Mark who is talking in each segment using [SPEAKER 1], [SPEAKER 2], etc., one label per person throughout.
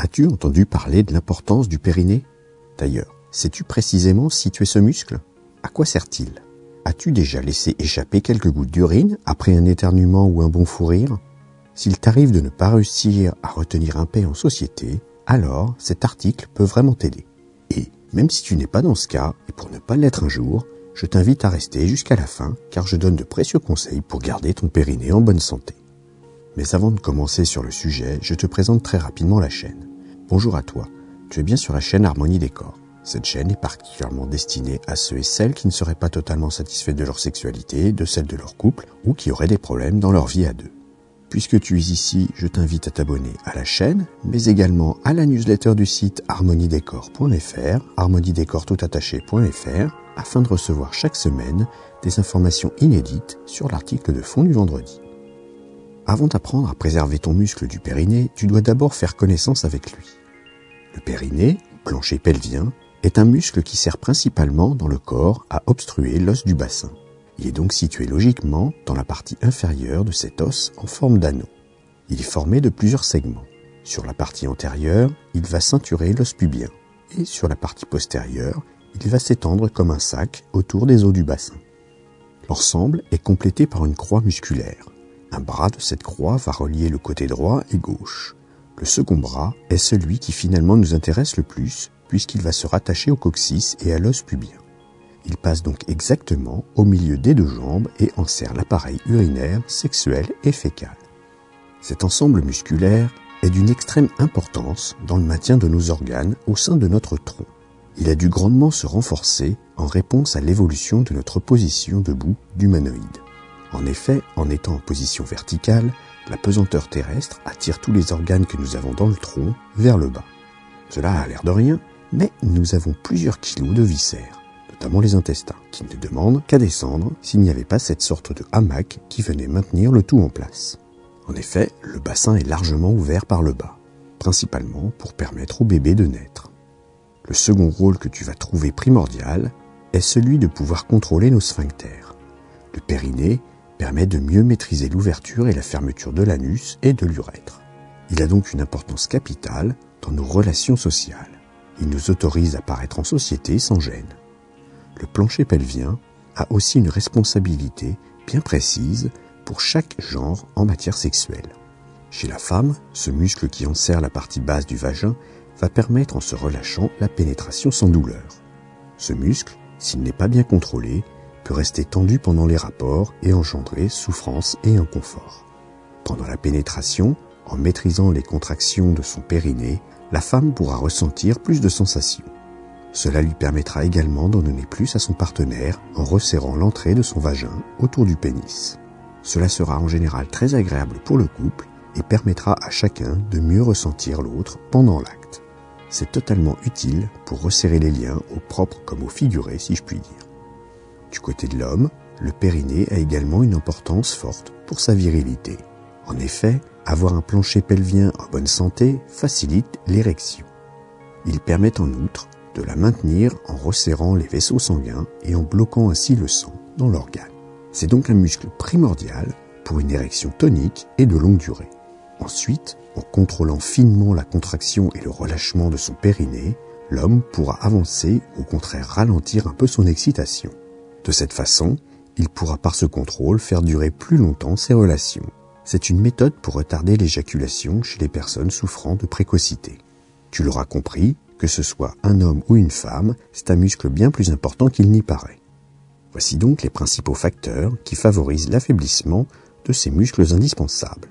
[SPEAKER 1] As-tu entendu parler de l'importance du périnée? D'ailleurs, sais-tu précisément situer ce muscle? À quoi sert-il? As-tu déjà laissé échapper quelques gouttes d'urine après un éternuement ou un bon fou rire? S'il t'arrive de ne pas réussir à retenir un paix en société, alors cet article peut vraiment t'aider. Et même si tu n'es pas dans ce cas, et pour ne pas l'être un jour, je t'invite à rester jusqu'à la fin car je donne de précieux conseils pour garder ton périnée en bonne santé. Mais avant de commencer sur le sujet, je te présente très rapidement la chaîne. Bonjour à toi, tu es bien sur la chaîne Harmonie Décor. Cette chaîne est particulièrement destinée à ceux et celles qui ne seraient pas totalement satisfaits de leur sexualité, de celle de leur couple, ou qui auraient des problèmes dans leur vie à deux. Puisque tu es ici, je t'invite à t'abonner à la chaîne, mais également à la newsletter du site harmoniedécor.fr, harmoniedécor.toutattaché.fr, afin de recevoir chaque semaine des informations inédites sur l'article de fond du vendredi. Avant d'apprendre à préserver ton muscle du périnée, tu dois d'abord faire connaissance avec lui. Le périnée, plancher pelvien, est un muscle qui sert principalement dans le corps à obstruer l'os du bassin. Il est donc situé logiquement dans la partie inférieure de cet os en forme d'anneau. Il est formé de plusieurs segments. Sur la partie antérieure, il va ceinturer l'os pubien et sur la partie postérieure, il va s'étendre comme un sac autour des os du bassin. L'ensemble est complété par une croix musculaire. Un bras de cette croix va relier le côté droit et gauche. Le second bras est celui qui finalement nous intéresse le plus puisqu'il va se rattacher au coccyx et à l'os pubien. Il passe donc exactement au milieu des deux jambes et enserre l'appareil urinaire, sexuel et fécal. Cet ensemble musculaire est d'une extrême importance dans le maintien de nos organes au sein de notre tronc. Il a dû grandement se renforcer en réponse à l'évolution de notre position debout d'humanoïde. En effet, en étant en position verticale, la pesanteur terrestre attire tous les organes que nous avons dans le tronc vers le bas. Cela a l'air de rien, mais nous avons plusieurs kilos de viscères, notamment les intestins, qui ne demandent qu'à descendre s'il n'y avait pas cette sorte de hamac qui venait maintenir le tout en place. En effet, le bassin est largement ouvert par le bas, principalement pour permettre au bébé de naître. Le second rôle que tu vas trouver primordial est celui de pouvoir contrôler nos sphincters. Le périnée permet de mieux maîtriser l'ouverture et la fermeture de l'anus et de l'urètre. Il a donc une importance capitale dans nos relations sociales. Il nous autorise à paraître en société sans gêne. Le plancher pelvien a aussi une responsabilité bien précise pour chaque genre en matière sexuelle. Chez la femme, ce muscle qui enserre la partie basse du vagin va permettre en se relâchant la pénétration sans douleur. Ce muscle, s'il n'est pas bien contrôlé, rester tendu pendant les rapports et engendrer souffrance et inconfort. Pendant la pénétration, en maîtrisant les contractions de son périnée, la femme pourra ressentir plus de sensations. Cela lui permettra également d'en donner plus à son partenaire en resserrant l'entrée de son vagin autour du pénis. Cela sera en général très agréable pour le couple et permettra à chacun de mieux ressentir l'autre pendant l'acte. C'est totalement utile pour resserrer les liens au propre comme au figuré si je puis dire. Du côté de l'homme, le périnée a également une importance forte pour sa virilité. En effet, avoir un plancher pelvien en bonne santé facilite l'érection. Il permet en outre de la maintenir en resserrant les vaisseaux sanguins et en bloquant ainsi le sang dans l'organe. C'est donc un muscle primordial pour une érection tonique et de longue durée. Ensuite, en contrôlant finement la contraction et le relâchement de son périnée, l'homme pourra avancer ou au contraire ralentir un peu son excitation. De cette façon, il pourra par ce contrôle faire durer plus longtemps ses relations. C'est une méthode pour retarder l'éjaculation chez les personnes souffrant de précocité. Tu l'auras compris, que ce soit un homme ou une femme, c'est un muscle bien plus important qu'il n'y paraît. Voici donc les principaux facteurs qui favorisent l'affaiblissement de ces muscles indispensables.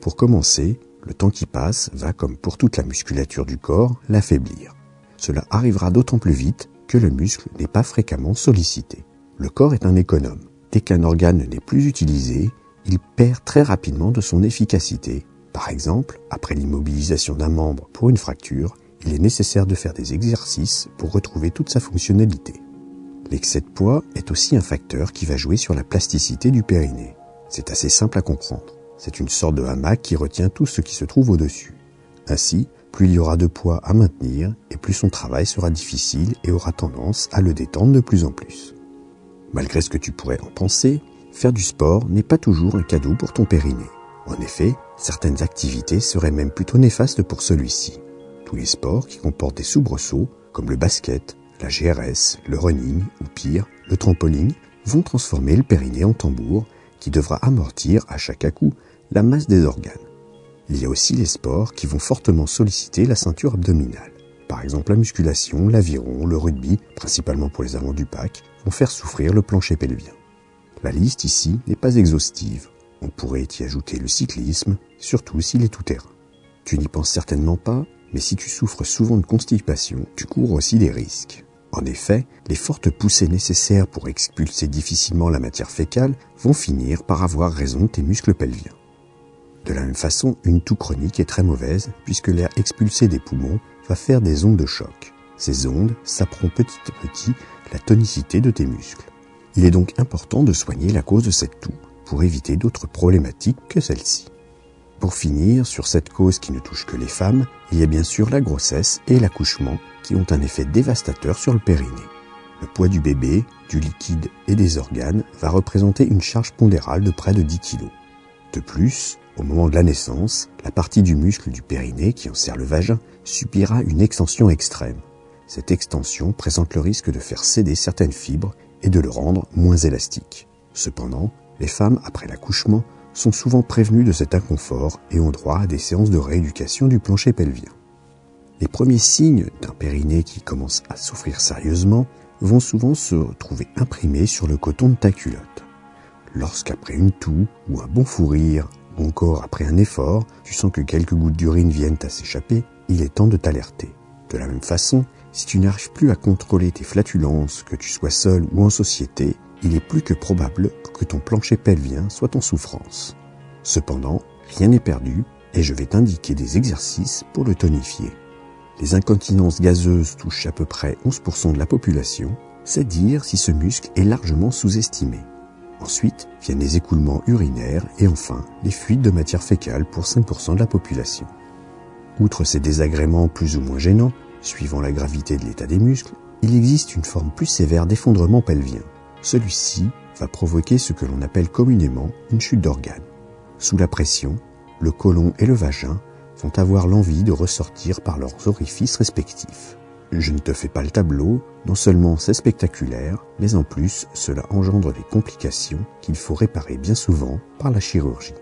[SPEAKER 1] Pour commencer, le temps qui passe va, comme pour toute la musculature du corps, l'affaiblir. Cela arrivera d'autant plus vite que le muscle n'est pas fréquemment sollicité. Le corps est un économe. Dès qu'un organe n'est plus utilisé, il perd très rapidement de son efficacité. Par exemple, après l'immobilisation d'un membre pour une fracture, il est nécessaire de faire des exercices pour retrouver toute sa fonctionnalité. L'excès de poids est aussi un facteur qui va jouer sur la plasticité du périnée. C'est assez simple à comprendre. C'est une sorte de hamac qui retient tout ce qui se trouve au-dessus. Ainsi, plus il y aura de poids à maintenir et plus son travail sera difficile et aura tendance à le détendre de plus en plus. Malgré ce que tu pourrais en penser, faire du sport n'est pas toujours un cadeau pour ton périnée. En effet, certaines activités seraient même plutôt néfastes pour celui-ci. Tous les sports qui comportent des soubresauts, comme le basket, la GRS, le running ou pire, le trampoline, vont transformer le périnée en tambour qui devra amortir à chaque à-coup la masse des organes. Il y a aussi les sports qui vont fortement solliciter la ceinture abdominale. Par exemple, la musculation, l'aviron, le rugby, principalement pour les amants du pack, faire souffrir le plancher pelvien. La liste ici n'est pas exhaustive. On pourrait y ajouter le cyclisme, surtout s'il est tout-terrain. Tu n'y penses certainement pas, mais si tu souffres souvent de constipation, tu cours aussi des risques. En effet, les fortes poussées nécessaires pour expulser difficilement la matière fécale vont finir par avoir raison tes muscles pelviens. De la même façon, une toux chronique est très mauvaise puisque l'air expulsé des poumons va faire des ondes de choc. Ces ondes saperont petit à petit la tonicité de tes muscles. Il est donc important de soigner la cause de cette toux pour éviter d'autres problématiques que celle-ci. Pour finir, sur cette cause qui ne touche que les femmes, il y a bien sûr la grossesse et l'accouchement qui ont un effet dévastateur sur le périnée. Le poids du bébé, du liquide et des organes va représenter une charge pondérale de près de 10 kg. De plus, au moment de la naissance, la partie du muscle du périnée qui enserre le vagin subira une extension extrême. Cette extension présente le risque de faire céder certaines fibres et de le rendre moins élastique. Cependant, les femmes, après l'accouchement, sont souvent prévenues de cet inconfort et ont droit à des séances de rééducation du plancher pelvien. Les premiers signes d'un périnée qui commence à souffrir sérieusement vont souvent se trouver imprimés sur le coton de ta culotte. Lorsqu'après une toux ou un bon fou rire, ou encore après un effort, tu sens que quelques gouttes d'urine viennent à s'échapper, il est temps de t'alerter. De la même façon, si tu n'arrives plus à contrôler tes flatulences, que tu sois seul ou en société, il est plus que probable que ton plancher pelvien soit en souffrance. Cependant, rien n'est perdu et je vais t'indiquer des exercices pour le tonifier. Les incontinences gazeuses touchent à peu près 11% de la population, c'est dire si ce muscle est largement sous-estimé. Ensuite viennent les écoulements urinaires et enfin les fuites de matière fécale pour 5% de la population. Outre ces désagréments plus ou moins gênants, suivant la gravité de l'état des muscles, il existe une forme plus sévère d'effondrement pelvien. Celui-ci va provoquer ce que l'on appelle communément une chute d'organes. Sous la pression, le côlon et le vagin vont avoir l'envie de ressortir par leurs orifices respectifs. Je ne te fais pas le tableau, non seulement c'est spectaculaire, mais en plus cela engendre des complications qu'il faut réparer bien souvent par la chirurgie.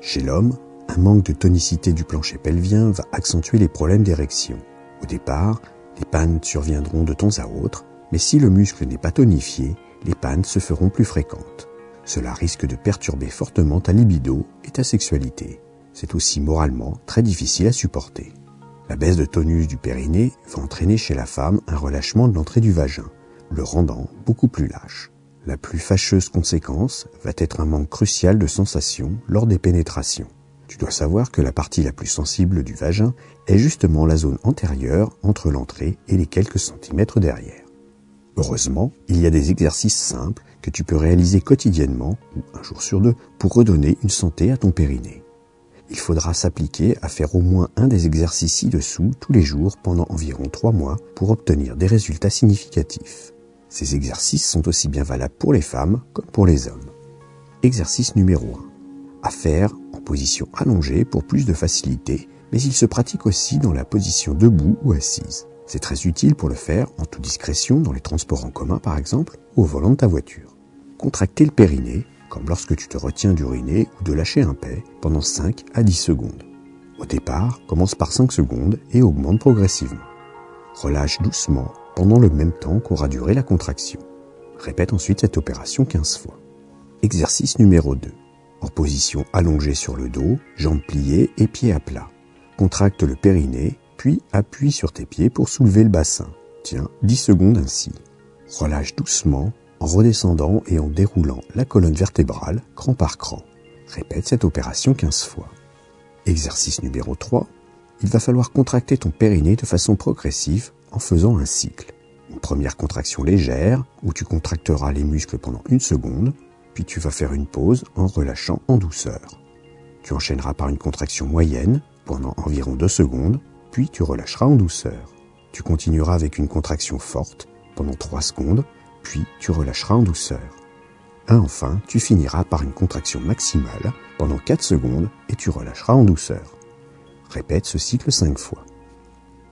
[SPEAKER 1] Chez l'homme, un manque de tonicité du plancher pelvien va accentuer les problèmes d'érection. Au départ, les pannes surviendront de temps à autre, mais si le muscle n'est pas tonifié, les pannes se feront plus fréquentes. Cela risque de perturber fortement ta libido et ta sexualité. C'est aussi moralement très difficile à supporter. La baisse de tonus du périnée va entraîner chez la femme un relâchement de l'entrée du vagin, le rendant beaucoup plus lâche. La plus fâcheuse conséquence va être un manque crucial de sensation lors des pénétrations. Tu dois savoir que la partie la plus sensible du vagin est justement la zone antérieure entre l'entrée et les quelques centimètres derrière. Heureusement, il y a des exercices simples que tu peux réaliser quotidiennement ou un jour sur deux pour redonner une santé à ton périnée. Il faudra s'appliquer à faire au moins un des exercices ci-dessous tous les jours pendant environ trois mois pour obtenir des résultats significatifs. Ces exercices sont aussi bien valables pour les femmes comme pour les hommes. Exercice numéro 1. À faire en position allongée pour plus de facilité, mais il se pratique aussi dans la position debout ou assise. C'est très utile pour le faire en toute discrétion dans les transports en commun par exemple ou au volant de ta voiture. Contracter le périnée, comme lorsque tu te retiens d'uriner ou de lâcher un paix pendant 5 à 10 secondes. Au départ, commence par 5 secondes et augmente progressivement. Relâche doucement pendant le même temps qu'aura duré la contraction. Répète ensuite cette opération 15 fois. Exercice numéro 2. En position allongée sur le dos, jambes pliées et pieds à plat. Contracte le périnée puis appuie sur tes pieds pour soulever le bassin. Tiens 10 secondes ainsi. Relâche doucement en redescendant et en déroulant la colonne vertébrale cran par cran. Répète cette opération 15 fois. Exercice numéro 3. Il va falloir contracter ton périnée de façon progressive en faisant un cycle. Une première contraction légère où tu contracteras les muscles pendant une seconde, puis tu vas faire une pause en relâchant en douceur. Tu enchaîneras par une contraction moyenne pendant environ deux secondes, puis tu relâcheras en douceur. Tu continueras avec une contraction forte pendant 3 secondes, puis tu relâcheras en douceur. enfin, tu finiras par une contraction maximale pendant 4 secondes et tu relâcheras en douceur. Répète ce cycle 5 fois.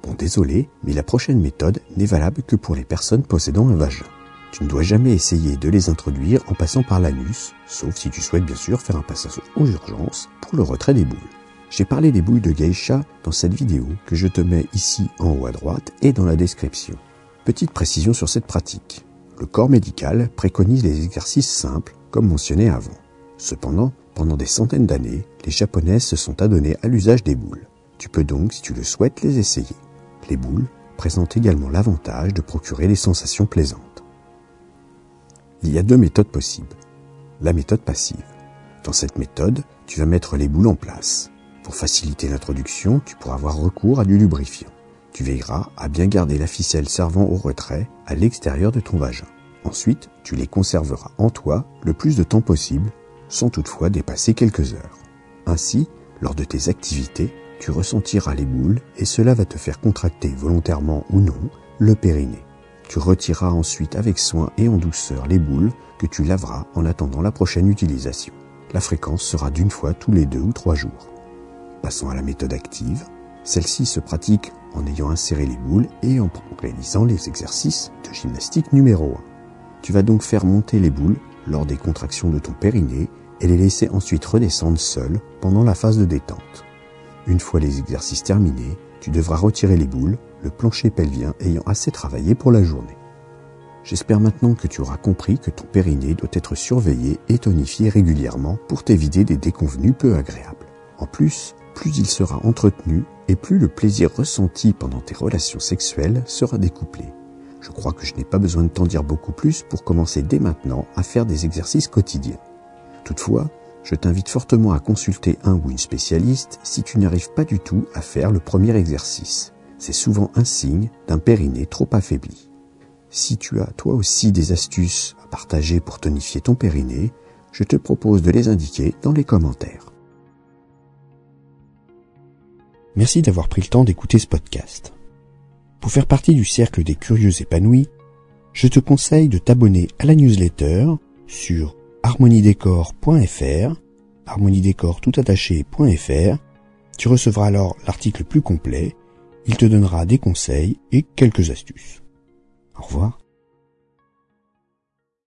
[SPEAKER 1] Bon, désolé, mais la prochaine méthode n'est valable que pour les personnes possédant un vagin. Tu ne dois jamais essayer de les introduire en passant par l'anus, sauf si tu souhaites bien sûr faire un passage aux urgences pour le retrait des boules. J'ai parlé des boules de geisha dans cette vidéo que je te mets ici en haut à droite et dans la description. Petite précision sur cette pratique. Le corps médical préconise les exercices simples comme mentionné avant. Cependant, pendant des centaines d'années, les japonaises se sont adonnées à l'usage des boules. Tu peux donc, si tu le souhaites, les essayer. Les boules présentent également l'avantage de procurer des sensations plaisantes. Il y a deux méthodes possibles. La méthode passive. Dans cette méthode, tu vas mettre les boules en place. Pour faciliter l'introduction, tu pourras avoir recours à du lubrifiant. Tu veilleras à bien garder la ficelle servant au retrait à l'extérieur de ton vagin. Ensuite, tu les conserveras en toi le plus de temps possible sans toutefois dépasser quelques heures. Ainsi, lors de tes activités, tu ressentiras les boules et cela va te faire contracter volontairement ou non le périnée. Tu retireras ensuite avec soin et en douceur les boules que tu laveras en attendant la prochaine utilisation. La fréquence sera d'une fois tous les deux ou trois jours. Passons à la méthode active. Celle-ci se pratique en ayant inséré les boules et en réalisant les exercices de gymnastique numéro 1. Tu vas donc faire monter les boules lors des contractions de ton périnée et les laisser ensuite redescendre seules pendant la phase de détente. Une fois les exercices terminés, tu devras retirer les boules, le plancher pelvien ayant assez travaillé pour la journée. J'espère maintenant que tu auras compris que ton périnée doit être surveillé et tonifié régulièrement pour t'éviter des déconvenus peu agréables. En plus, plus il sera entretenu et plus le plaisir ressenti pendant tes relations sexuelles sera découplé. Je crois que je n'ai pas besoin de t'en dire beaucoup plus pour commencer dès maintenant à faire des exercices quotidiens. Toutefois, je t'invite fortement à consulter un ou une spécialiste si tu n'arrives pas du tout à faire le premier exercice. C'est souvent un signe d'un périnée trop affaibli. Si tu as toi aussi des astuces à partager pour tonifier ton périnée, je te propose de les indiquer dans les commentaires. Merci d'avoir pris le temps d'écouter ce podcast. Pour faire partie du cercle des curieux épanouis, je te conseille de t'abonner à la newsletter sur harmoniedécor.fr, harmoniedécor tout attaché.fr. Tu recevras alors l'article plus complet. Il te donnera des conseils et quelques astuces. Au revoir.